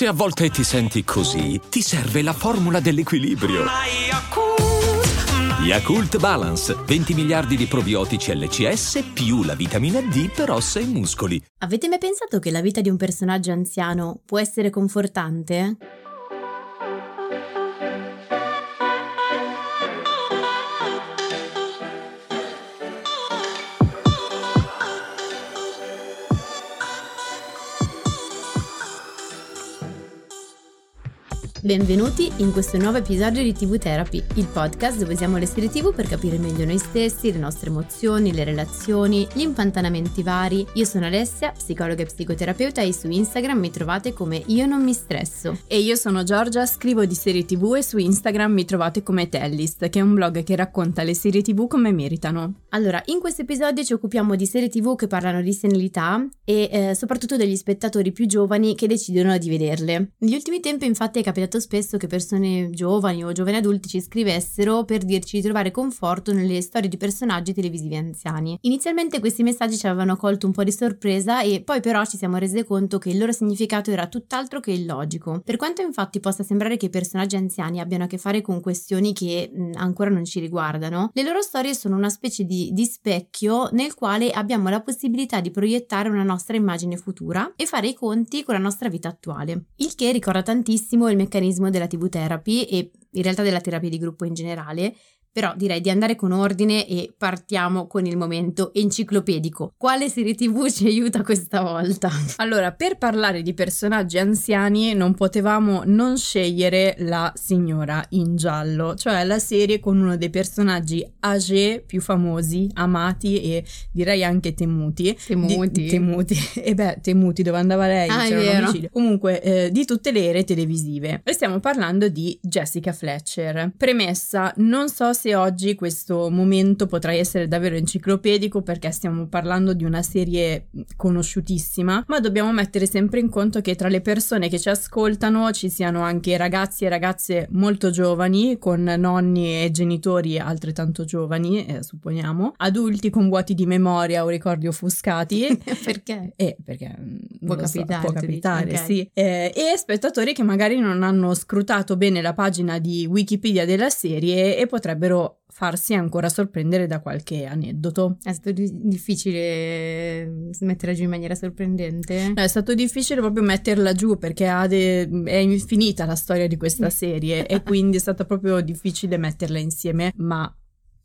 Se a volte ti senti così, ti serve la formula dell'equilibrio. Yakult Balance, 20 miliardi di probiotici LCS più la vitamina D per ossa e muscoli. Avete mai pensato che la vita di un personaggio anziano può essere confortante? Benvenuti in questo nuovo episodio di TV Therapy, il podcast dove usiamo le serie TV per capire meglio noi stessi, le nostre emozioni, le relazioni, gli impantanamenti vari. Io sono Alessia, psicologa e psicoterapeuta e su Instagram mi trovate come Io non mi stresso. E io sono Giorgia, scrivo di serie TV e su Instagram mi trovate come Tellist, che è un blog che racconta le serie TV come meritano. Allora, in questo episodio ci occupiamo di serie TV che parlano di senilità e eh, soprattutto degli spettatori più giovani che decidono di vederle. Negli ultimi tempi infatti è capitato spesso che persone giovani o giovani adulti ci scrivessero per dirci di trovare conforto nelle storie di personaggi televisivi anziani. Inizialmente questi messaggi ci avevano colto un po' di sorpresa e poi però ci siamo resi conto che il loro significato era tutt'altro che illogico. Per quanto infatti possa sembrare che i personaggi anziani abbiano a che fare con questioni che mh, ancora non ci riguardano, le loro storie sono una specie di, di specchio nel quale abbiamo la possibilità di proiettare una nostra immagine futura e fare i conti con la nostra vita attuale. Il che ricorda tantissimo il meccanismo meccanismo della TV therapy e in realtà della terapia di gruppo in generale, però direi di andare con ordine e partiamo con il momento enciclopedico. Quale serie TV ci aiuta questa volta? Allora, per parlare di personaggi anziani non potevamo non scegliere la signora in giallo, cioè la serie con uno dei personaggi âgé più famosi, amati e direi anche temuti. Temuti. Di, temuti. E beh, temuti dove andava lei, ah, c'era un omicidio. Comunque, eh, di tutte le ere televisive. E stiamo parlando di Jessica Fletcher. Premessa, non so se se oggi questo momento potrà essere davvero enciclopedico perché stiamo parlando di una serie conosciutissima, ma dobbiamo mettere sempre in conto che tra le persone che ci ascoltano ci siano anche ragazzi e ragazze molto giovani con nonni e genitori altrettanto giovani, eh, supponiamo, adulti con vuoti di memoria o ricordi offuscati. perché? Eh, perché mm, può capitare, so, può capitare okay. sì. Eh, e spettatori che magari non hanno scrutato bene la pagina di Wikipedia della serie e potrebbero farsi ancora sorprendere da qualche aneddoto. È stato difficile metterla giù in maniera sorprendente? No, è stato difficile proprio metterla giù perché de- è infinita la storia di questa serie e quindi è stato proprio difficile metterla insieme, ma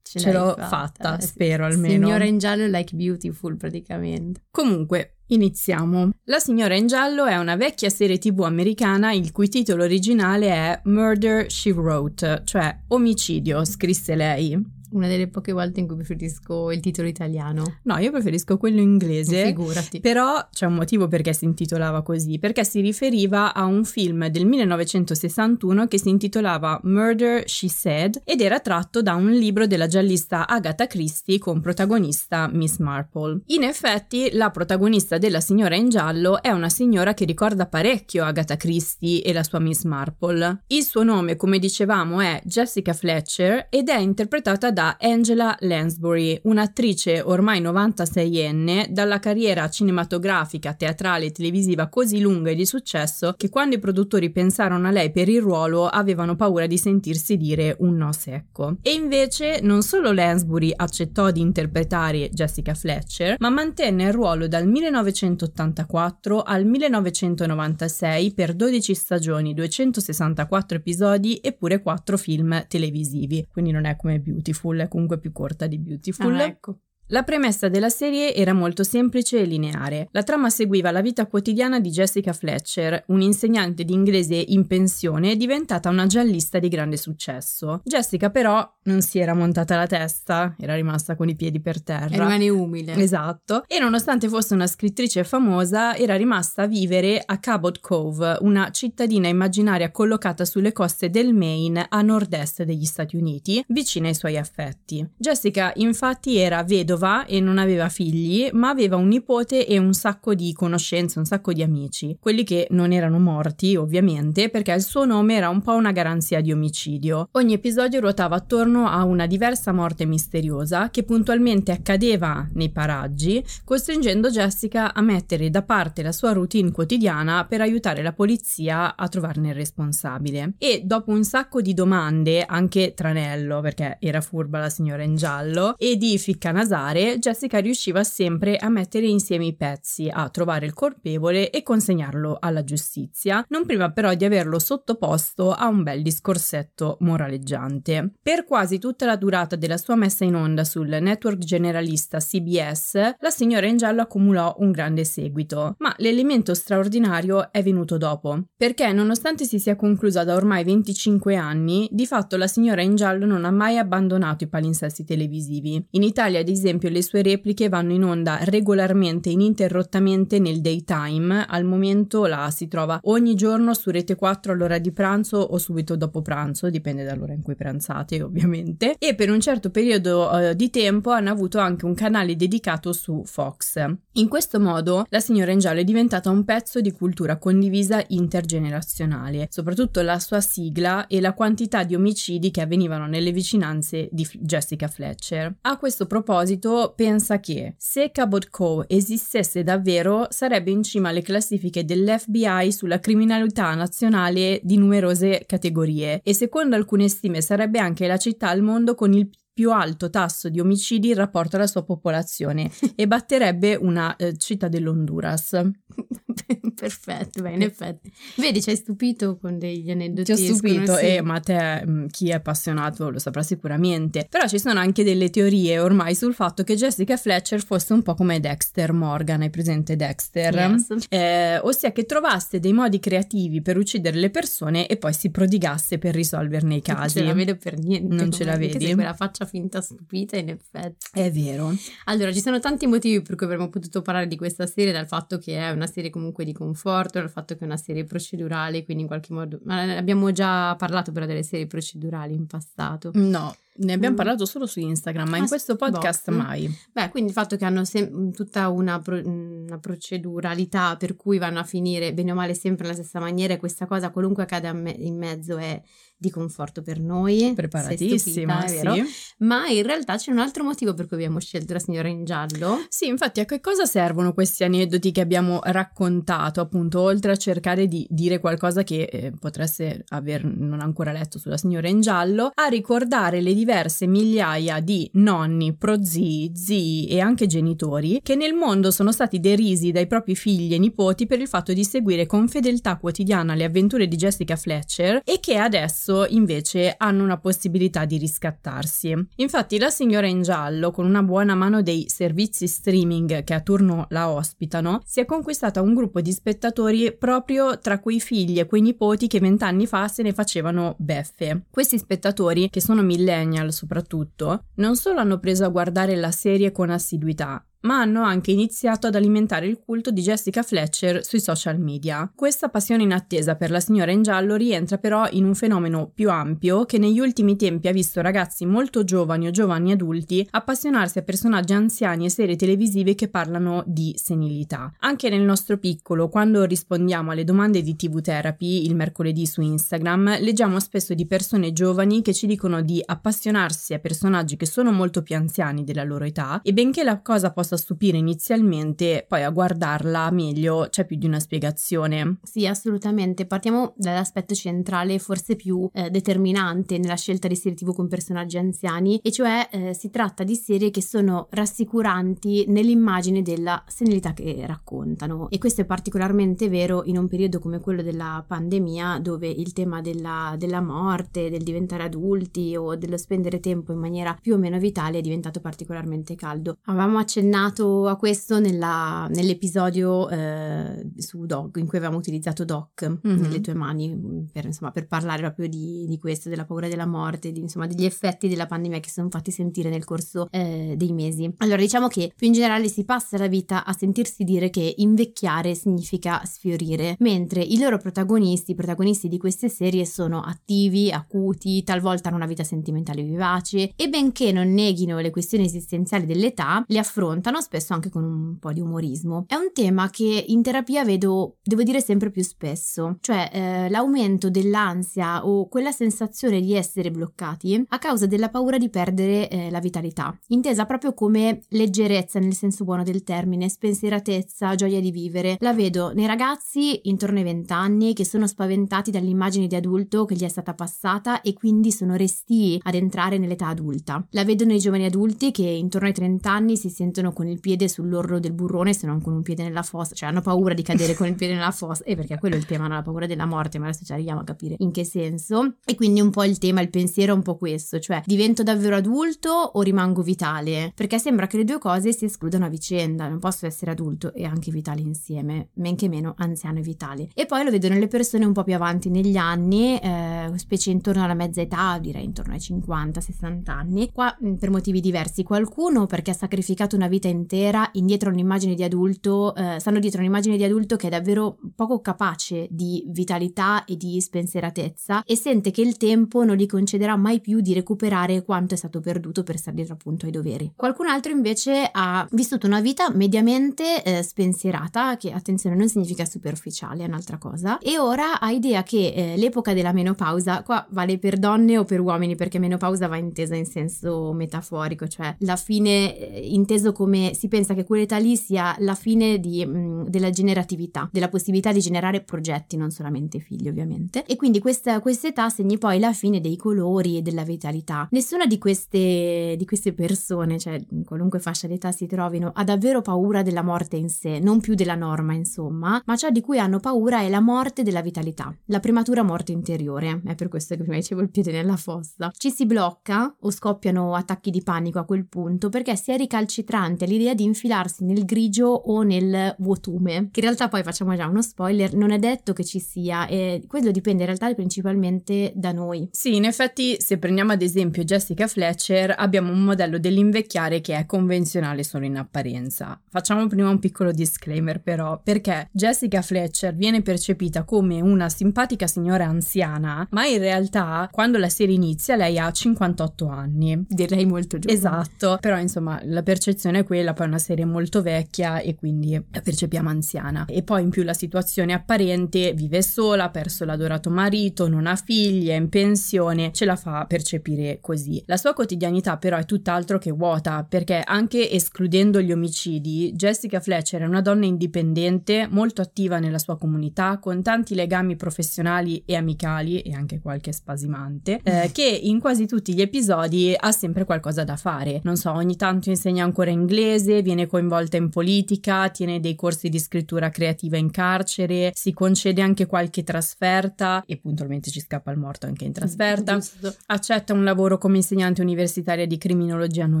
ce, ce l'ho fatta, fatta spero almeno. Signora in giallo like beautiful praticamente. Comunque, Iniziamo. La signora in giallo è una vecchia serie tv americana il cui titolo originale è Murder She Wrote, cioè Omicidio, scrisse lei. Una delle poche volte in cui preferisco il titolo italiano. No, io preferisco quello inglese. Figurati. Però c'è un motivo perché si intitolava così, perché si riferiva a un film del 1961 che si intitolava Murder She Said ed era tratto da un libro della giallista Agatha Christie con protagonista Miss Marple. In effetti, la protagonista della signora in giallo è una signora che ricorda parecchio Agatha Christie e la sua Miss Marple. Il suo nome, come dicevamo, è Jessica Fletcher ed è interpretata da Angela Lansbury, un'attrice ormai 96enne dalla carriera cinematografica, teatrale e televisiva così lunga e di successo che quando i produttori pensarono a lei per il ruolo avevano paura di sentirsi dire un no secco. E invece non solo Lansbury accettò di interpretare Jessica Fletcher, ma mantenne il ruolo dal 1984 al 1996 per 12 stagioni, 264 episodi e pure 4 film televisivi, quindi non è come Beautiful Beautiful è comunque più corta di Beautiful. Ah, ecco. La premessa della serie era molto semplice e lineare. La trama seguiva la vita quotidiana di Jessica Fletcher, un'insegnante di inglese in pensione diventata una giallista di grande successo. Jessica però non si era montata la testa, era rimasta con i piedi per terra. E rimane umile. Esatto. E nonostante fosse una scrittrice famosa, era rimasta a vivere a Cabot Cove, una cittadina immaginaria collocata sulle coste del Maine a nord-est degli Stati Uniti, vicina ai suoi affetti. Jessica infatti era vedova vedova e non aveva figli, ma aveva un nipote e un sacco di conoscenze, un sacco di amici, quelli che non erano morti ovviamente perché il suo nome era un po' una garanzia di omicidio. Ogni episodio ruotava attorno a una diversa morte misteriosa che puntualmente accadeva nei paraggi, costringendo Jessica a mettere da parte la sua routine quotidiana per aiutare la polizia a trovarne il responsabile. E dopo un sacco di domande, anche tranello perché era furba la signora in giallo, e di ficcanasare, Jessica riusciva sempre a mettere insieme i pezzi, a trovare il colpevole e consegnarlo alla giustizia, non prima però di averlo sottoposto a un bel discorsetto moraleggiante. Per quasi tutta la durata della sua messa in onda sul network generalista CBS, la signora in giallo accumulò un grande seguito, ma l'elemento straordinario è venuto dopo, perché nonostante si sia conclusa da ormai 25 anni, di fatto la signora in giallo non ha mai abbandonato i palinsesti televisivi. In Italia, ad esempio, le sue repliche vanno in onda regolarmente, ininterrottamente nel daytime, al momento la si trova ogni giorno su Rete 4 all'ora di pranzo o subito dopo pranzo, dipende dall'ora in cui pranzate ovviamente, e per un certo periodo uh, di tempo hanno avuto anche un canale dedicato su Fox. In questo modo la signora in giallo è diventata un pezzo di cultura condivisa intergenerazionale, soprattutto la sua sigla e la quantità di omicidi che avvenivano nelle vicinanze di Jessica Fletcher. A questo proposito pensa che se Cabot Cove esistesse davvero sarebbe in cima alle classifiche dell'FBI sulla criminalità nazionale di numerose categorie. E secondo alcune stime sarebbe anche la città al mondo con il più alto tasso di omicidi in rapporto alla sua popolazione e batterebbe una eh, città dell'Honduras. Perfetto, beh, in effetti. Vedi, ci hai stupito con degli aneddoti. Ti ho stupito, eh, ma te, mm, chi è appassionato lo saprà sicuramente. Però ci sono anche delle teorie ormai sul fatto che Jessica Fletcher fosse un po' come Dexter Morgan, hai presente Dexter? Yes. Eh, ossia che trovasse dei modi creativi per uccidere le persone e poi si prodigasse per risolverne i casi. Non ce la vedo per niente. Non ce la vedi? Se quella faccia finta stupita, in effetti. È vero. Allora, ci sono tanti motivi per cui avremmo potuto parlare di questa serie, dal fatto che è una serie comunque di conforto, dal fatto che è una serie procedurale, quindi in qualche modo... Ma abbiamo già parlato però delle serie procedurali in passato. No, ne abbiamo mm. parlato solo su Instagram, ma ah, in questo podcast boh. mai. Beh, quindi il fatto che hanno sem- tutta una, pro- una, proceduralità per cui vanno a finire bene o male sempre nella stessa maniera e questa cosa qualunque accada in mezzo è di conforto per noi. Preparatissima, stupita, sì. Ma in realtà c'è un altro motivo per cui abbiamo scelto la signora in giallo. Sì, infatti a che cosa servono questi aneddoti che abbiamo raccontato, appunto, oltre a cercare di dire qualcosa che eh, potreste aver non ancora letto sulla signora in giallo, a ricordare le diverse migliaia di nonni, prozii, zii e anche genitori che nel mondo sono stati derisi dai propri figli e nipoti per il fatto di seguire con fedeltà quotidiana le avventure di Jessica Fletcher e che adesso adesso invece hanno una possibilità di riscattarsi. Infatti la signora in giallo, con una buona mano dei servizi streaming che a turno la ospitano, si è conquistata un gruppo di spettatori proprio tra quei figli e quei nipoti che vent'anni fa se ne facevano beffe. Questi spettatori, che sono millennial soprattutto, non solo hanno preso a guardare la serie con assiduità, ma hanno anche iniziato ad alimentare il culto di Jessica Fletcher sui social media. Questa passione inattesa per la signora in giallo rientra però in un fenomeno più ampio che negli ultimi tempi ha visto ragazzi molto giovani o giovani adulti appassionarsi a personaggi anziani e serie televisive che parlano di senilità. Anche nel nostro piccolo, quando rispondiamo alle domande di TV Therapy il mercoledì su Instagram, leggiamo spesso di persone giovani che ci dicono di appassionarsi a personaggi che sono molto più anziani della loro età e benché la cosa possa stupire inizialmente, poi a guardarla meglio c'è più di una spiegazione. Sì, assolutamente. Partiamo dall'aspetto centrale, forse più eh, determinante nella scelta di serie TV con personaggi anziani, e cioè eh, si tratta di serie che sono rassicuranti nell'immagine della senilità che raccontano. E questo è particolarmente vero in un periodo come quello della pandemia, dove il tema della, della morte, del diventare adulti o dello spendere tempo in maniera più o meno vitale è diventato particolarmente caldo. Avevamo accennato accennato a questo nella, nell'episodio eh, su Dog, in cui avevamo utilizzato Doc mm-hmm. nelle tue mani per, insomma, per parlare proprio di, di, questo, della paura della morte, di, insomma, degli effetti della pandemia che si sono fatti sentire nel corso eh, dei mesi. Allora, diciamo che più in generale si passa la vita a sentirsi dire che invecchiare significa sfiorire, mentre i loro protagonisti, i protagonisti di queste serie sono attivi, acuti, talvolta hanno una vita sentimentale vivace e benché non neghino le questioni esistenziali dell'età, le affrontano spesso anche con un po' di umorismo. È un tema che in terapia vedo, devo dire, sempre più spesso, cioè eh, l'aumento dell'ansia o quella sensazione di essere bloccati a causa della paura di perdere eh, la vitalità, intesa proprio come leggerezza nel senso buono del termine, spensieratezza, gioia di vivere. La vedo nei ragazzi intorno ai 20 anni che sono spaventati dall'immagine di adulto che gli è stata passata e quindi sono restii ad entrare nell'età adulta. La vedo nei giovani adulti che intorno ai 30 anni si sentono con il piede sull'orlo del burrone se non con un piede nella fossa, cioè hanno paura di cadere con il piede nella fossa e perché quello è il tema, non la paura della morte, ma adesso ci arriviamo a capire in che senso. E quindi un po' il tema, il pensiero è un po' questo, cioè divento davvero adulto o rimango vitale? Perché sembra che le due cose si escludano a vicenda, non posso essere adulto e anche vitale insieme, men che meno anziano e vitale. E poi lo vedo nelle persone un po' più avanti negli anni, eh, specie intorno alla mezza età, direi intorno ai 50-60 anni, qua per motivi diversi. Qualcuno perché ha sacrificato una vita intera indietro un'immagine di adulto, eh, stanno dietro un'immagine di adulto che è davvero poco capace di vitalità e di spensieratezza e sente che il tempo non gli concederà mai più di recuperare quanto è stato perduto per stare dietro appunto ai doveri. Qualcun altro invece ha vissuto una vita mediamente eh, spensierata, che attenzione non significa superficiale, è un'altra cosa, e ora ha idea che eh, l'epoca della menopausa, qua vale per donne o per uomini perché menopausa va intesa in senso metaforico, cioè la fine eh, inteso come si pensa che quell'età lì sia la fine di, mh, della generatività, della possibilità di generare progetti, non solamente figli ovviamente, e quindi questa età segni poi la fine dei colori e della vitalità. Nessuna di queste, di queste persone, cioè in qualunque fascia d'età si trovino, ha davvero paura della morte in sé, non più della norma insomma, ma ciò di cui hanno paura è la morte della vitalità, la prematura morte interiore, è per questo che prima dicevo il piede nella fossa. Ci si blocca o scoppiano attacchi di panico a quel punto perché si è ricalcitrante l'idea di infilarsi nel grigio o nel vuotume, che in realtà poi facciamo già uno spoiler, non è detto che ci sia e quello dipende in realtà principalmente da noi. Sì, in effetti se prendiamo ad esempio Jessica Fletcher abbiamo un modello dell'invecchiare che è convenzionale solo in apparenza. Facciamo prima un piccolo disclaimer però, perché Jessica Fletcher viene percepita come una simpatica signora anziana, ma in realtà quando la serie inizia lei ha 58 anni. Direi molto giovane. Esatto, però insomma la percezione è quella, poi è una serie molto vecchia e quindi la percepiamo anziana. E poi in più la situazione apparente, vive sola, ha perso l'adorato marito, non ha figli, è in pensione, ce la fa percepire così. La sua quotidianità però è tutt'altro che vuota, perché anche escludendo gli omicidi, Jessica Fletcher è una donna indipendente, molto attiva nella sua comunità, con tanti legami professionali e amicali e anche qualche spasimante, eh, che in quasi tutti gli episodi ha sempre qualcosa da fare. Non so, ogni tanto insegna ancora inglese, viene coinvolta in politica, tiene dei corsi di scrittura creativa in carcere, si concede anche qualche trasferta e puntualmente ci scappa il morto anche in trasferta. Accetta un lavoro come insegnante universitaria di criminologia a New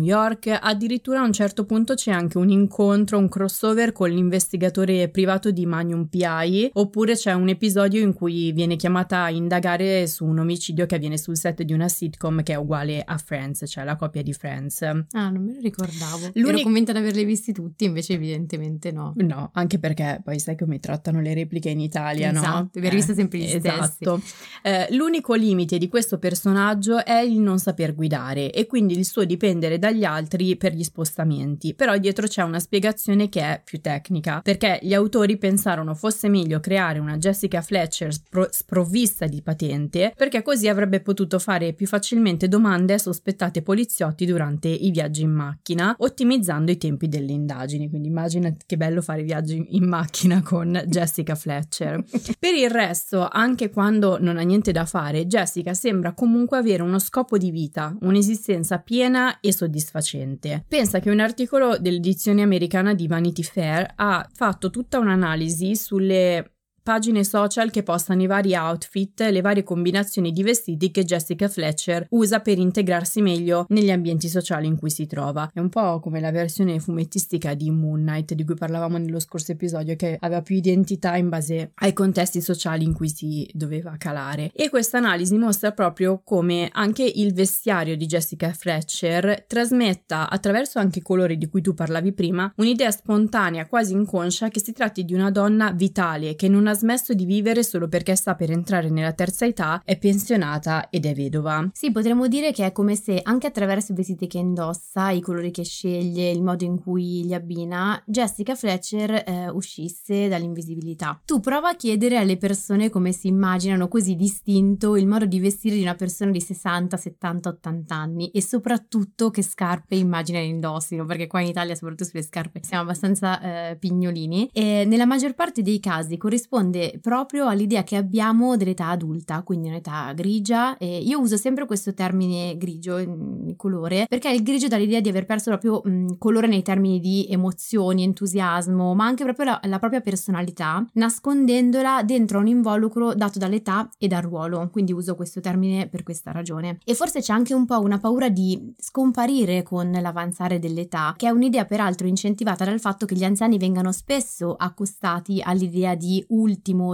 York, addirittura a un certo punto c'è anche un incontro, un crossover con l'investigatore privato di Magnum PI, oppure c'è un episodio in cui viene chiamata a indagare su un omicidio che avviene sul set di una sitcom che è uguale a Friends, cioè la coppia di Friends. Ah, non me lo ricordavo. L'unico... Convinta di averli visti tutti, invece evidentemente no. No, anche perché poi sai come trattano le repliche in Italia, esatto, no? Esatto, aver visto sempre gli esatto. Eh, l'unico limite di questo personaggio è il non saper guidare e quindi il suo dipendere dagli altri per gli spostamenti. Però dietro c'è una spiegazione che è più tecnica, perché gli autori pensarono fosse meglio creare una Jessica Fletcher spro- sprovvista di patente, perché così avrebbe potuto fare più facilmente domande a sospettate poliziotti durante i viaggi in macchina, ottimizzando i tempi delle indagini. Quindi immagina che bello fare viaggi in macchina con Jessica Fletcher. per il resto, anche quando non ha niente da fare, Jessica sembra comunque avere uno scopo di vita, un'esistenza piena e soddisfacente. Pensa che un articolo dell'edizione americana di Vanity Fair ha fatto tutta un'analisi sulle pagine social che postano i vari outfit, le varie combinazioni di vestiti che Jessica Fletcher usa per integrarsi meglio negli ambienti sociali in cui si trova. È un po' come la versione fumettistica di Moon Knight di cui parlavamo nello scorso episodio che aveva più identità in base ai contesti sociali in cui si doveva calare. E questa analisi mostra proprio come anche il vestiario di Jessica Fletcher trasmetta attraverso anche i colori di cui tu parlavi prima un'idea spontanea, quasi inconscia, che si tratti di una donna vitale che non ha smesso di vivere solo perché sta per entrare nella terza età, è pensionata ed è vedova. Sì, potremmo dire che è come se anche attraverso i vestiti che indossa, i colori che sceglie, il modo in cui li abbina, Jessica Fletcher eh, uscisse dall'invisibilità. Tu prova a chiedere alle persone come si immaginano così distinto il modo di vestire di una persona di 60, 70, 80 anni e soprattutto che scarpe immagina indossino, perché qua in Italia soprattutto sulle scarpe siamo abbastanza eh, pignolini e nella maggior parte dei casi corrisponde proprio all'idea che abbiamo dell'età adulta, quindi un'età grigia e io uso sempre questo termine grigio, colore, perché il grigio dà l'idea di aver perso proprio mh, colore nei termini di emozioni, entusiasmo, ma anche proprio la, la propria personalità, nascondendola dentro un involucro dato dall'età e dal ruolo, quindi uso questo termine per questa ragione. E forse c'è anche un po' una paura di scomparire con l'avanzare dell'età, che è un'idea peraltro incentivata dal fatto che gli anziani vengano spesso accostati all'idea di ultimo,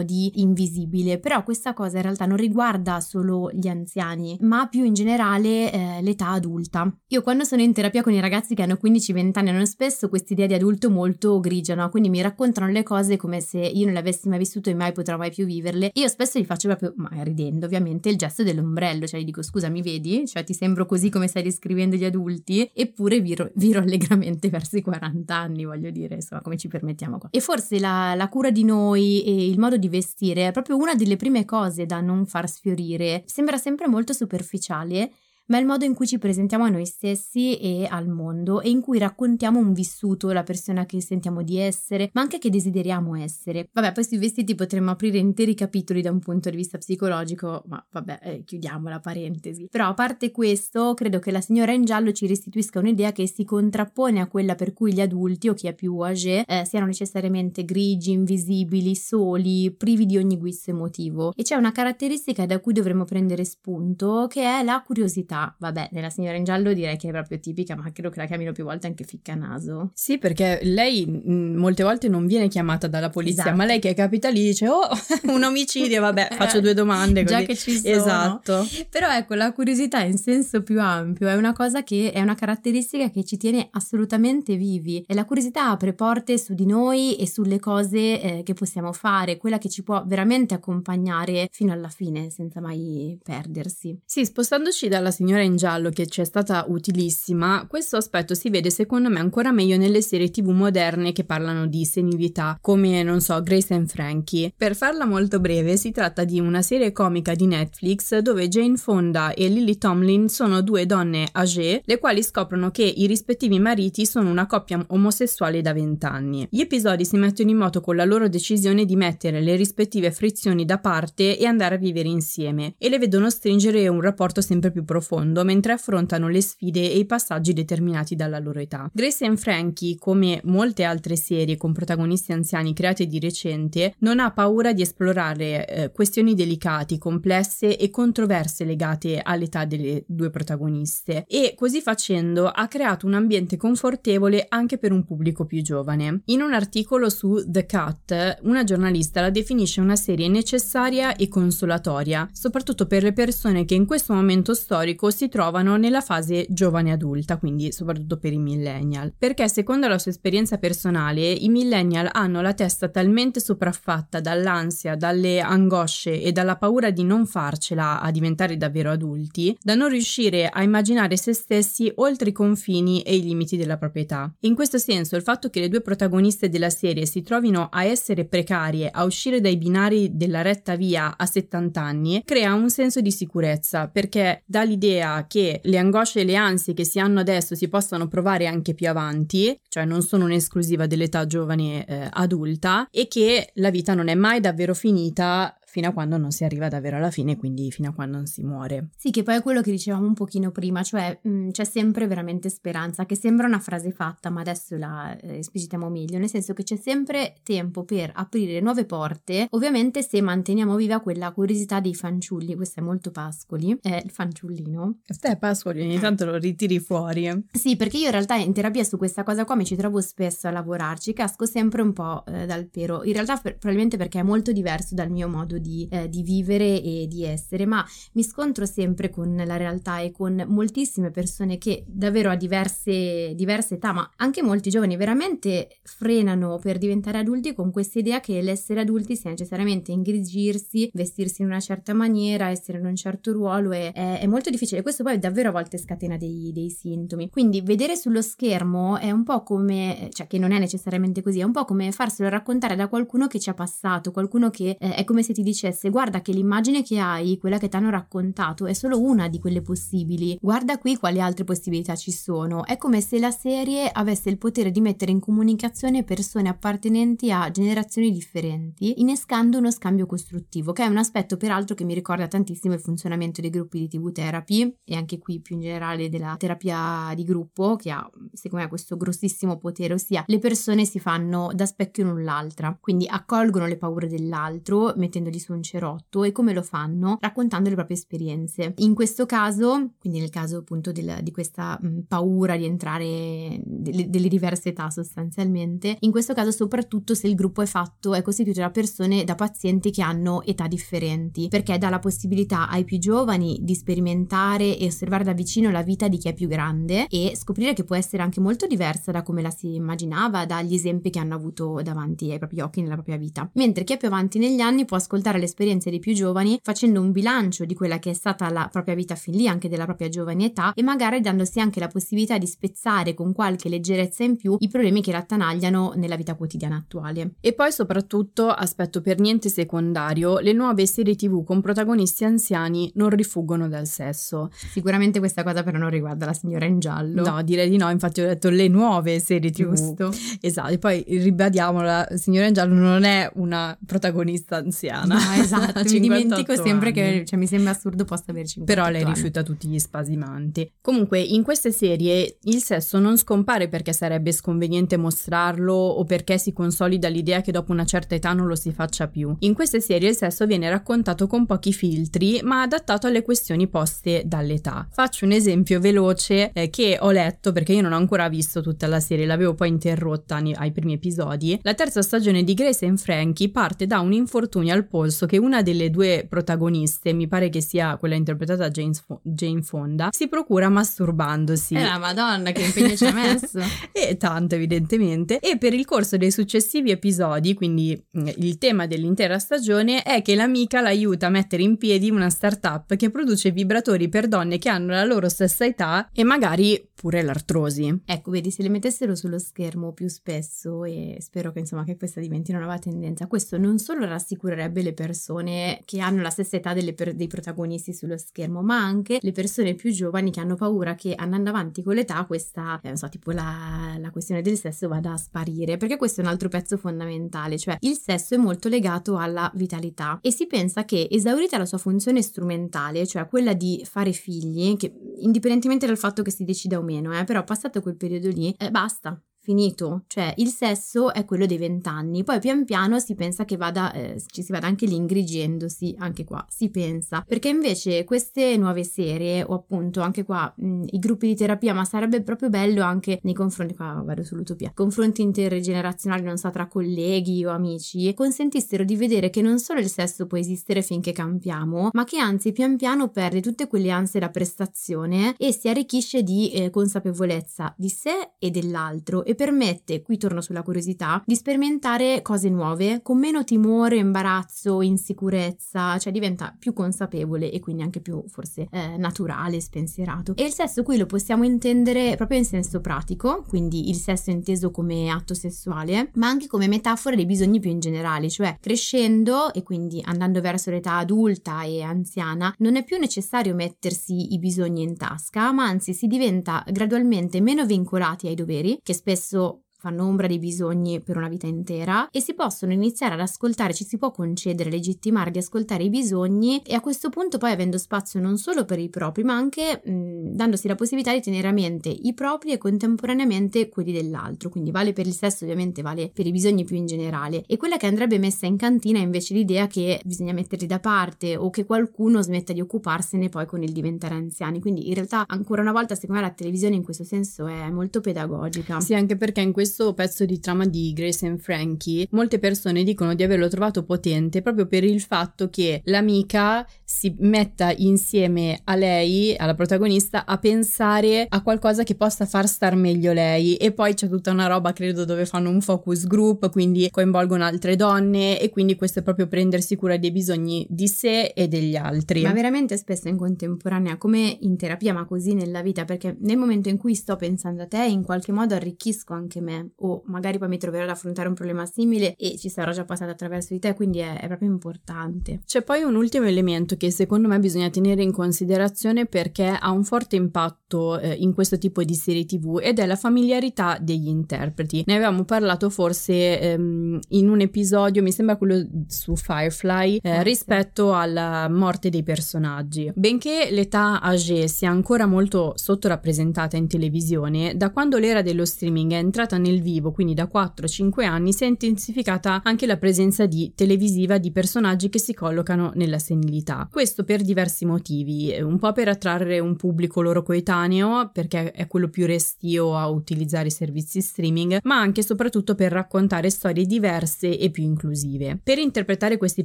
di invisibile, però questa cosa in realtà non riguarda solo gli anziani, ma più in generale eh, l'età adulta. Io quando sono in terapia con i ragazzi che hanno 15-20 anni hanno spesso questa idea di adulto molto grigia, no? Quindi mi raccontano le cose come se io non le avessi mai vissute e mai potrò mai più viverle. Io spesso gli faccio proprio, ma ridendo ovviamente, il gesto dell'ombrello, cioè gli dico scusa mi vedi? Cioè ti sembro così come stai descrivendo gli adulti? Eppure viro, viro allegramente verso i 40 anni, voglio dire, insomma, come ci permettiamo qua. E forse la, la cura di noi e il modo di vestire è proprio una delle prime cose da non far sfiorire. Sembra sempre molto superficiale, ma è il modo in cui ci presentiamo a noi stessi e al mondo e in cui raccontiamo un vissuto, la persona che sentiamo di essere, ma anche che desideriamo essere. Vabbè, poi sui vestiti potremmo aprire interi capitoli da un punto di vista psicologico, ma vabbè, eh, chiudiamo la parentesi. Però a parte questo, credo che la signora in giallo ci restituisca un'idea che si contrappone a quella per cui gli adulti o chi è più âgé eh, siano necessariamente grigi, invisibili, soli, privi di ogni guizzo emotivo. E c'è una caratteristica da cui dovremmo prendere spunto che è la curiosità realtà, vabbè, nella signora in giallo direi che è proprio tipica, ma credo che la chiamino più volte anche ficca naso. Sì, perché lei mh, molte volte non viene chiamata dalla polizia, esatto. ma lei che capita lì dice "Oh, un omicidio, vabbè, faccio due domande così". Già che ci sono. Esatto. Però ecco, la curiosità in senso più ampio è una cosa che è una caratteristica che ci tiene assolutamente vivi e la curiosità apre porte su di noi e sulle cose eh, che possiamo fare, quella che ci può veramente accompagnare fino alla fine senza mai perdersi. Sì, spostandoci dalla signora signora in giallo che ci è stata utilissima, questo aspetto si vede secondo me ancora meglio nelle serie tv moderne che parlano di senilità, come non so, Grace and Frankie. Per farla molto breve, si tratta di una serie comica di Netflix dove Jane Fonda e Lily Tomlin sono due donne âgée, le quali scoprono che i rispettivi mariti sono una coppia omosessuale da vent'anni. Gli episodi si mettono in moto con la loro decisione di mettere le rispettive frizioni da parte e andare a vivere insieme, e le vedono stringere un rapporto sempre più profondo profondo mentre affrontano le sfide e i passaggi determinati dalla loro età. Grace and Frankie, come molte altre serie con protagonisti anziani create di recente, non ha paura di esplorare eh, questioni delicate, complesse e controverse legate all'età delle due protagoniste e così facendo ha creato un ambiente confortevole anche per un pubblico più giovane. In un articolo su The Cut, una giornalista la definisce una serie necessaria e consolatoria, soprattutto per le persone che in questo momento storico pubblico si trovano nella fase giovane adulta, quindi soprattutto per i millennial, perché secondo la sua esperienza personale i millennial hanno la testa talmente sopraffatta dall'ansia, dalle angosce e dalla paura di non farcela a diventare davvero adulti, da non riuscire a immaginare se stessi oltre i confini e i limiti della proprietà. In questo senso il fatto che le due protagoniste della serie si trovino a essere precarie, a uscire dai binari della retta via a 70 anni, crea un senso di sicurezza, perché dà l'idea l'idea che le angosce e le ansie che si hanno adesso si possano provare anche più avanti, cioè non sono un'esclusiva dell'età giovane eh, adulta, e che la vita non è mai davvero finita fino a quando non si arriva davvero alla fine, quindi fino a quando non si muore. Sì, che poi è quello che dicevamo un pochino prima, cioè mh, mm, c'è sempre veramente speranza, che sembra una frase fatta, ma adesso la eh, esplicitiamo meglio, nel senso che c'è sempre tempo per aprire nuove porte, ovviamente se manteniamo viva quella curiosità dei fanciulli, questo è molto Pascoli, è il fanciullino. Te Pascoli ogni tanto lo ritiri fuori. Sì, perché io in realtà in terapia su questa cosa qua mi ci trovo spesso a lavorarci, casco sempre un po' eh, dal pero, in realtà per, probabilmente perché è molto diverso dal mio modo di, eh, di vivere e di essere, ma mi scontro sempre con la realtà e con moltissime persone che davvero a diverse, diverse età, ma anche molti giovani, veramente frenano per diventare adulti con questa idea che l'essere adulti sia necessariamente ingrigirsi, vestirsi in una certa maniera, essere in un certo ruolo è, è molto difficile. Questo poi davvero a volte scatena dei, dei sintomi. Quindi vedere sullo schermo è un po' come, cioè che non è necessariamente così, è un po' come farselo raccontare da qualcuno che ci ha passato, qualcuno che eh, è come se ti dicesse guarda che l'immagine che hai, quella che ti hanno raccontato, è solo una di quelle possibili. Guarda qui quali altre possibilità ci sono. È come se la serie avesse il potere di mettere in comunicazione persone appartenenti a generazioni differenti, innescando uno scambio costruttivo, che è un aspetto peraltro che mi ricorda tantissimo il funzionamento dei gruppi di TV therapy e anche qui più in generale della terapia di gruppo, che ha secondo me questo grossissimo potere, ossia le persone si fanno da specchio l'un l'altra, quindi accolgono le paure dell'altro mettendogli su un cerotto e come lo fanno? Raccontando le proprie esperienze. In questo caso, quindi nel caso appunto del, di questa mh, paura di entrare delle, delle, diverse età sostanzialmente, in questo caso soprattutto se il gruppo è fatto, è costituito da persone, da pazienti che hanno età differenti, perché dà la possibilità ai più giovani di sperimentare e osservare da vicino la vita di chi è più grande e scoprire che può essere anche molto diversa da come la si immaginava, dagli esempi che hanno avuto davanti ai propri occhi nella propria vita. Mentre chi è più avanti negli anni può ascoltare le esperienze dei più giovani facendo un bilancio di quella che è stata la propria vita fin lì, anche della propria giovane età e magari dandosi anche la possibilità di spezzare con qualche leggerezza in più i problemi che l'attanagliano nella vita quotidiana attuale. E poi soprattutto, aspetto per niente secondario, le nuove serie tv con protagonisti anziani non rifuggono dal sesso. Sicuramente questa cosa però non riguarda la signora in giallo. No, direi di no, infatti ho detto le nuove serie tv. Giusto. Esatto, e poi ribadiamo, la signora in giallo non è una protagonista anziana. No, esatto, mi dimentico sempre anni. che cioè, mi sembra assurdo possa aver 50 Però lei rifiuta tutti gli spasimanti. Comunque, in queste serie il sesso non scompare perché sarebbe sconveniente mostrarlo o perché si consolida l'idea che dopo una certa età non lo si faccia più. In queste serie il sesso viene raccontato con pochi filtri, ma adattato alle questioni poste dall'età. Faccio un esempio veloce eh, che ho letto perché io non ho ancora visto tutta la serie, l'avevo poi interrotta ai primi episodi. La terza stagione di Grace and Frankie parte da un infortunio al polso che una delle due protagoniste, mi pare che sia quella interpretata da Jane Fonda, si procura masturbandosi. Eh la madonna che impegno ci ha messo! e tanto evidentemente. E per il corso dei successivi episodi, quindi mm, il tema dell'intera stagione, è che l'amica l'aiuta a mettere in piedi una startup che produce vibratori per donne che hanno la loro stessa età e magari pure l'artrosi. Ecco, vedi, se le mettessero sullo schermo più spesso e spero che insomma che questa diventi una nuova tendenza, questo non solo rassicurerebbe le persone che hanno la stessa età per- dei protagonisti sullo schermo, ma anche le persone più giovani che hanno paura che andando avanti con l'età questa, eh, non so, tipo la, la questione del sesso vada a sparire, perché questo è un altro pezzo fondamentale, cioè il sesso è molto legato alla vitalità. E si pensa che esaurita la sua funzione strumentale, cioè quella di fare figli, che indipendentemente dal fatto che si decida o meno, eh, però passato quel periodo lì, eh, basta, finito, cioè il sesso è quello dei vent'anni, poi pian piano si pensa che vada, eh, ci si vada anche lì ingrigendosi, anche qua si pensa, perché invece queste nuove serie o appunto anche qua mh, i gruppi di terapia, ma sarebbe proprio bello anche nei confronti, qua vado sull'utopia, confronti intergenerazionali, non so, tra colleghi o amici, consentissero di vedere che non solo il sesso può esistere finché campiamo, ma che anzi pian piano perde tutte quelle ansie da prestazione e si arricchisce di eh, consapevolezza di sé e dell'altro. E permette, qui torno sulla curiosità, di sperimentare cose nuove con meno timore, imbarazzo, insicurezza, cioè diventa più consapevole e quindi anche più forse eh, naturale, spensierato. E il sesso qui lo possiamo intendere proprio in senso pratico, quindi il sesso inteso come atto sessuale, ma anche come metafora dei bisogni più in generale, cioè crescendo e quindi andando verso l'età adulta e anziana, non è più necessario mettersi i bisogni in tasca, ma anzi si diventa gradualmente meno vincolati ai doveri, che spesso spesso fanno ombra dei bisogni per una vita intera e si possono iniziare ad ascoltare, ci si può concedere, legittimare di ascoltare i bisogni e a questo punto poi avendo spazio non solo per i propri ma anche mh, dandosi la possibilità di tenere a mente i propri e contemporaneamente quelli dell'altro, quindi vale per il sesso ovviamente, vale per i bisogni più in generale. E quella che andrebbe messa in cantina è invece l'idea che bisogna metterli da parte o che qualcuno smetta di occuparsene poi con il diventare anziani, quindi in realtà ancora una volta secondo me la televisione in questo senso è molto pedagogica. Sì, anche perché in questo pezzo di trama di Grace and Frankie molte persone dicono di averlo trovato potente proprio per il fatto che l'amica si metta insieme a lei, alla protagonista, a pensare a qualcosa che possa far star meglio lei e poi c'è tutta una roba credo dove fanno un focus group, quindi coinvolgono altre donne e quindi questo è proprio prendersi cura dei bisogni di sé e degli altri. Ma veramente spesso in contemporanea, come in terapia, ma così nella vita, perché nel momento in cui sto pensando a te, in qualche modo arricchisco anche me, o magari poi mi troverò ad affrontare un problema simile e ci sarò già passata attraverso di te, quindi è, è proprio importante. C'è poi un ultimo elemento che secondo me bisogna tenere in considerazione perché ha un forte impatto eh, in questo tipo di serie tv ed è la familiarità degli interpreti. Ne avevamo parlato forse ehm, in un episodio, mi sembra quello su Firefly, eh, rispetto alla morte dei personaggi. Benché l'età age sia ancora molto sottorappresentata in televisione, da quando l'era dello streaming è entrata nel vivo, quindi da 4-5 anni, si è intensificata anche la presenza di televisiva di personaggi che si collocano nella senilità. Questo per diversi motivi, un po' per attrarre un pubblico loro coetaneo, perché è quello più restio a utilizzare i servizi streaming, ma anche e soprattutto per raccontare storie diverse e più inclusive. Per interpretare questi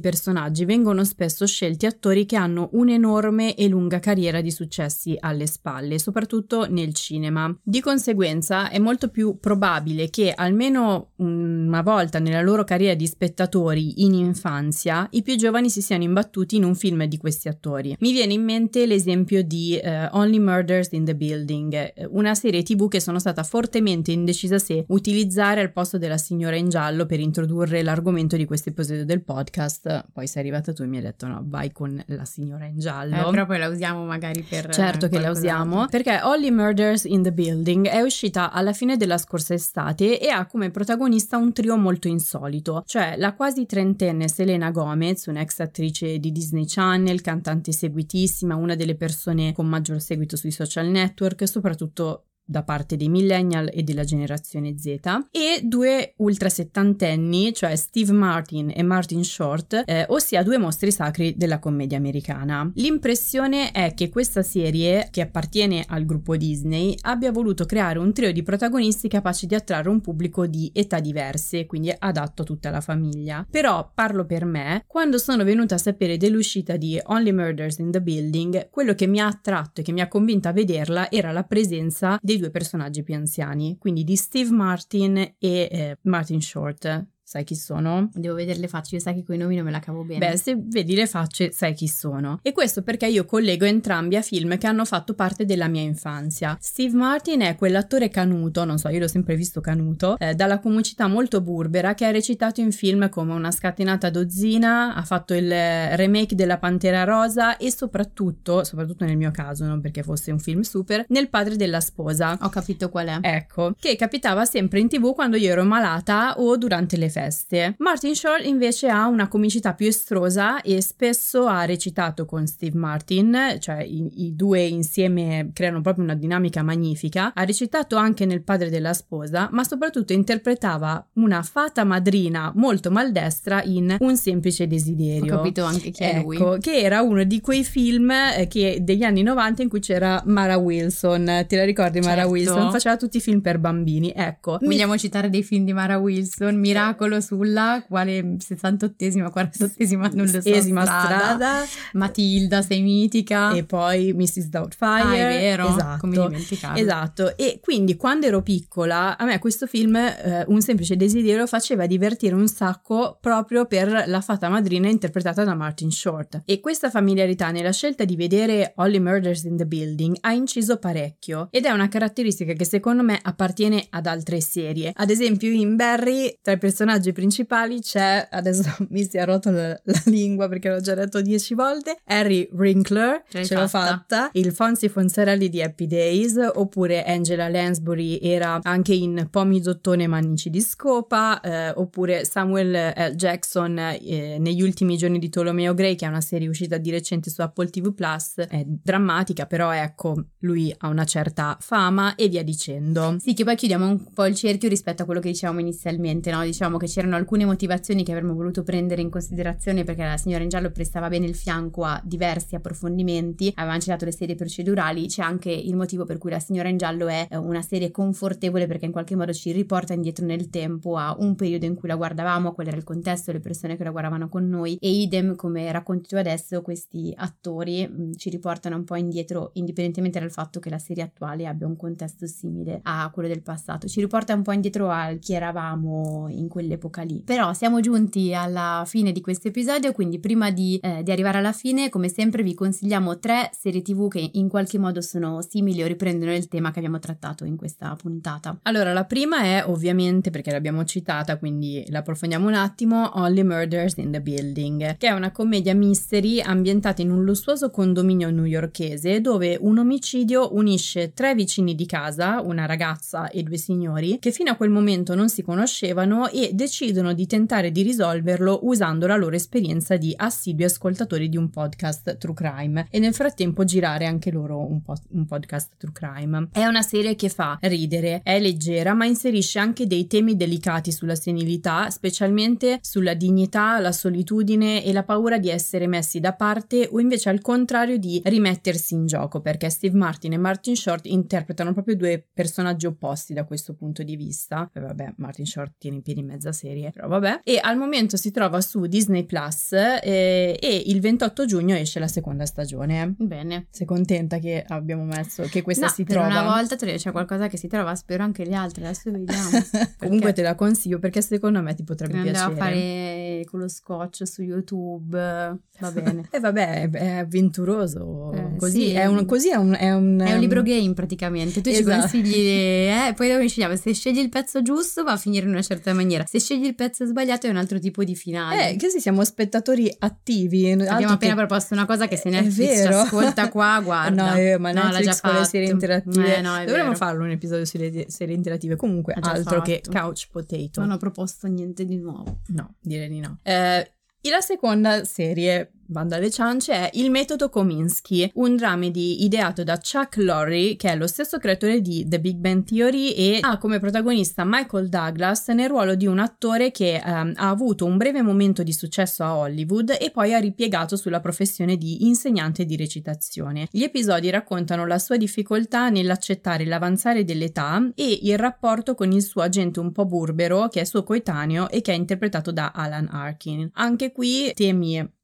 personaggi vengono spesso scelti attori che hanno un'enorme e lunga carriera di successi alle spalle, soprattutto nel cinema. Di conseguenza è molto più probabile che almeno una volta nella loro carriera di spettatori in infanzia i più giovani si siano imbattuti in un film di questi attori. Mi viene in mente l'esempio di uh, Only Murders in the Building, una serie tv che sono stata fortemente indecisa se utilizzare al posto della signora in giallo per introdurre l'argomento di questo episodio del podcast. Poi sei arrivata tu e mi hai detto no, vai con la signora in giallo. Eh, però poi la usiamo magari per... Certo che la usiamo, perché Only Murders in the Building è uscita alla fine della scorsa estate e ha come protagonista un trio molto insolito, cioè la quasi trentenne Selena Gomez, un'ex attrice di Disney Channel, cantante seguitissima, una delle persone con maggior seguito sui social network, soprattutto da parte dei millennial e della generazione Z e due ultra settantenni, cioè Steve Martin e Martin Short, eh, ossia due mostri sacri della commedia americana. L'impressione è che questa serie, che appartiene al gruppo Disney, abbia voluto creare un trio di protagonisti capaci di attrarre un pubblico di età diverse, quindi adatto a tutta la famiglia. Però parlo per me, quando sono venuta a sapere dell'uscita di Only Murders in the Building, quello che mi ha attratto e che mi ha convinta a vederla era la presenza dei due personaggi più anziani, quindi di Steve Martin e eh, Martin Short. Sai chi sono? Devo vedere le facce, io sai che con i nomi non me la cavo bene. Beh, se vedi le facce sai chi sono. E questo perché io collego entrambi a film che hanno fatto parte della mia infanzia. Steve Martin è quell'attore canuto, non so, io l'ho sempre visto canuto, eh, dalla comicità molto burbera che ha recitato in film come Una scatenata dozzina, ha fatto il remake della Pantera Rosa e soprattutto, soprattutto nel mio caso, non perché fosse un film super, nel Padre della sposa. Ho capito qual è. Ecco, che capitava sempre in tv quando io ero malata o durante le feste feste. Martin Short invece ha una comicità più estrosa e spesso ha recitato con Steve Martin, cioè i, i, due insieme creano proprio una dinamica magnifica. Ha recitato anche nel padre della sposa, ma soprattutto interpretava una fata madrina molto maldestra in Un semplice desiderio. Ho capito anche chi è ecco, lui. Che era uno di quei film eh, che, degli anni 90 in cui c'era Mara Wilson. Ti la ricordi Mara certo. Wilson? Faceva tutti i film per bambini. Ecco. Vogliamo mi... citare dei film di Mara Wilson? Miracolo articolo sulla quale 68esima, 48esima, non lo so, strada. strada. Matilda, sei mitica. E poi Mrs. Doubtfire. Ah, è vero, esatto. come dimenticarlo. Esatto, e quindi quando ero piccola, a me questo film, eh, Un semplice desiderio, faceva divertire un sacco proprio per la fata madrina interpretata da Martin Short. E questa familiarità nella scelta di vedere Holly Murders in the Building ha inciso parecchio ed è una caratteristica che secondo me appartiene ad altre serie. Ad esempio in Barry, tra i personaggi personaggi principali c'è, adesso mi si è rotto la, lingua perché l'ho già detto dieci volte, Harry Wrinkler, ce, ce l'ho fatta, il Fonsi Fonzarelli di Happy Days, oppure Angela Lansbury era anche in Pomi Dottone Manici di Scopa, eh, oppure Samuel L. Jackson eh, negli ultimi giorni di Tolomeo Gray, che è una serie uscita di recente su Apple TV Plus, è drammatica, però ecco, lui ha una certa fama e via dicendo. Sì, che poi chiudiamo un po' il cerchio rispetto a quello che dicevamo inizialmente, no? Diciamo che c'erano alcune motivazioni che avremmo voluto prendere in considerazione perché la signora in giallo prestava bene il fianco a diversi approfondimenti, avevamo citato le serie procedurali, c'è anche il motivo per cui la signora in giallo è una serie confortevole perché in qualche modo ci riporta indietro nel tempo a un periodo in cui la guardavamo, qual era il contesto, le persone che la guardavano con noi e idem come racconti tu adesso questi attori mm, ci riportano un po' indietro indipendentemente dal fatto che la serie attuale abbia un contesto simile a quello del passato, ci riporta un po' indietro a chi eravamo in quell'epoca lì. Però siamo giunti alla fine di questo episodio, quindi prima di, eh, di arrivare alla fine, come sempre vi consigliamo tre serie tv che in qualche modo sono simili o riprendono il tema che abbiamo trattato in questa puntata. Allora, la prima è ovviamente perché l'abbiamo citata, quindi la approfondiamo un attimo, Only Murders in the Building, che è una commedia mystery ambientata in un lussuoso condominio newyorkese dove un omicidio unisce tre vicini di casa, una ragazza e due signori, che fino a quel momento non si conoscevano e decidono di tentare di risolverlo usando la loro esperienza di assidui ascoltatori di un podcast true crime e nel frattempo girare anche loro un, po- un podcast true crime. È una serie che fa ridere, è leggera, ma inserisce anche dei temi delicati sulla senilità, specialmente sulla dignità, la solitudine e la paura di essere messi da parte o invece al contrario di rimettersi in gioco, perché Steve Martin e Martin Short interpretano proprio due personaggi opposti da questo punto di vista. E vabbè, Martin Short tiene in piedi mezza serie, però vabbè. E al momento si trova su Disney Plus eh, e il 28 giugno esce la seconda stagione. Bene. Sei contenta che abbiamo messo che questa no, si trova? una volta c'è qualcosa che si trova, spero anche gli altri, adesso vediamo. Comunque te la consiglio perché secondo me ti potrebbe piacere. a fare con lo scotch su YouTube, va bene. E eh, vabbè, è, avventuroso. Eh, così, sì. è un, così è un, è un, È un libro game praticamente, tu ci Esatto. consigli, eh, poi noi scegliamo, se scegli il pezzo giusto va a finire in una certa maniera, se scegli il pezzo sbagliato è un altro tipo di finale. Eh, così siamo spettatori attivi. Abbiamo appena che- proposto una cosa che se Netflix ci ascolta qua, guarda. No, eh, ma No, Netflix già con le fatto. serie interattive. Eh, no, Dovremmo vero. farlo un episodio sulle serie interattive. Comunque, altro che fatto. Couch Potato. Non ho proposto niente di nuovo. No, direi di no. Eh, e la seconda serie, banda alle ciance, è Il metodo Kominsky, un dramedy ideato da Chuck Lorre, che è lo stesso creatore di The Big Bang Theory e ha come protagonista Michael Douglas nel ruolo di un attore che ehm, ha avuto un breve momento di successo a Hollywood e poi ha ripiegato sulla professione di insegnante di recitazione. Gli episodi raccontano la sua difficoltà nell'accettare l'avanzare dell'età e il rapporto con il suo agente un po' burbero, che è suo coetaneo e che è interpretato da Alan Arkin. Anche qui temi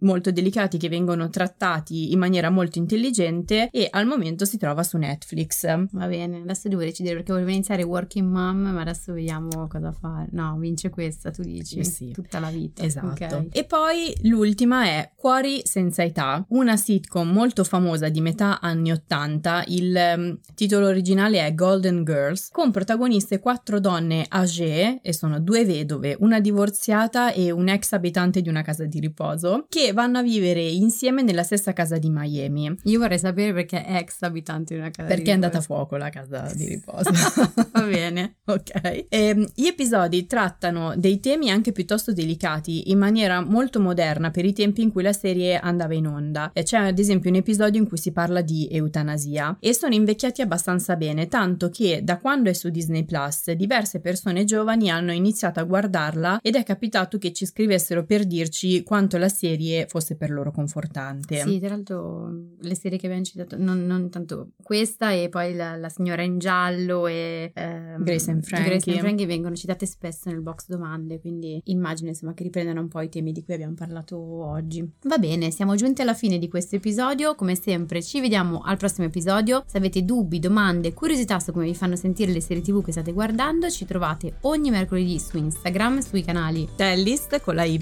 molto delicati che vengono trattati in maniera molto intelligente e al momento si trova su Netflix. Va bene, adesso devo decidere perché volevo iniziare Working Mom, ma adesso vediamo cosa fare. No, vince questa, tu dici? Eh sì. Tutta la vita. Esatto. Ok. E poi l'ultima è Cuori senza età, una sitcom molto famosa di metà anni 80. Il ehm, titolo originale è Golden Girls, con protagoniste quattro donne âgée, e sono due vedove, una divorziata e un ex abitante di una casa di riposo, che vanno a vivere insieme nella stessa casa di Miami. Io vorrei sapere perché è ex abitante di una casa Perché di è andata a riposo. fuoco la casa di riposo. Va bene. Ok. Ehm, gli episodi trattano dei temi anche piuttosto delicati in maniera molto moderna per i tempi in cui la serie andava in onda. E c'è ad esempio un episodio in cui si parla di eutanasia e sono invecchiati abbastanza bene, tanto che da quando è su Disney Plus diverse persone giovani hanno iniziato a guardarla ed è capitato che ci scrivessero per dirci quanto la serie fosse per loro confortante. Sì, tra l'altro le serie che abbiamo citato, non, non tanto questa e poi la, la signora in giallo e ehm, Grace and Frankie. Grace and Frankie vengono citate spesso nel box domande, quindi immagino insomma che riprendano un po' i temi di cui abbiamo parlato oggi. Va bene, siamo giunti alla fine di questo episodio, come sempre ci vediamo al prossimo episodio. Se avete dubbi, domande, curiosità su come vi fanno sentire le serie tv che state guardando, ci trovate ogni mercoledì su Instagram, sui canali Tellist con la Y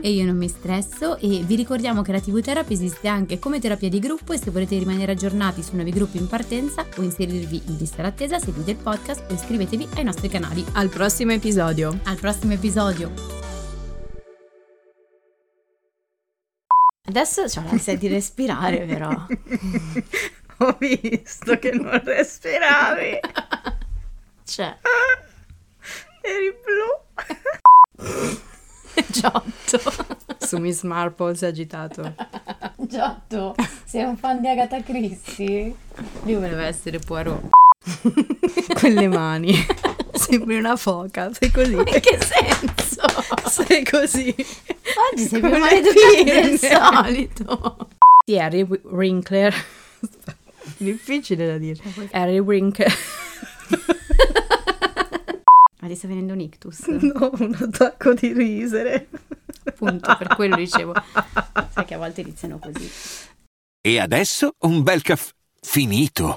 e io non mi stresso adesso e vi ricordiamo che la TV Therapy esiste anche come terapia di gruppo e se volete rimanere aggiornati su nuovi gruppi in partenza o inserirvi in lista d'attesa seguite il podcast o iscrivetevi ai nostri canali. Al prossimo episodio. Al prossimo episodio. Adesso c'ho l'ansia di respirare però. Ho visto che non respiravi. Cioè, Eri blu. Giotto. Su Miss Marple si è agitato. Giotto, sei un fan di Agatha Christie? Lui voleva essere Poirot. Quelle mani. Sembri una foca, sei così. In che senso? Sei così. Oggi sei più le maleducato del solito. Sì, Harry Wi- Winkler. Difficile da dire. Harry Winkler. Ma ti sta venendo un ictus? No, un attacco di risere. Appunto, per quello dicevo. Sai che a volte iniziano così. E adesso un bel caffè finito.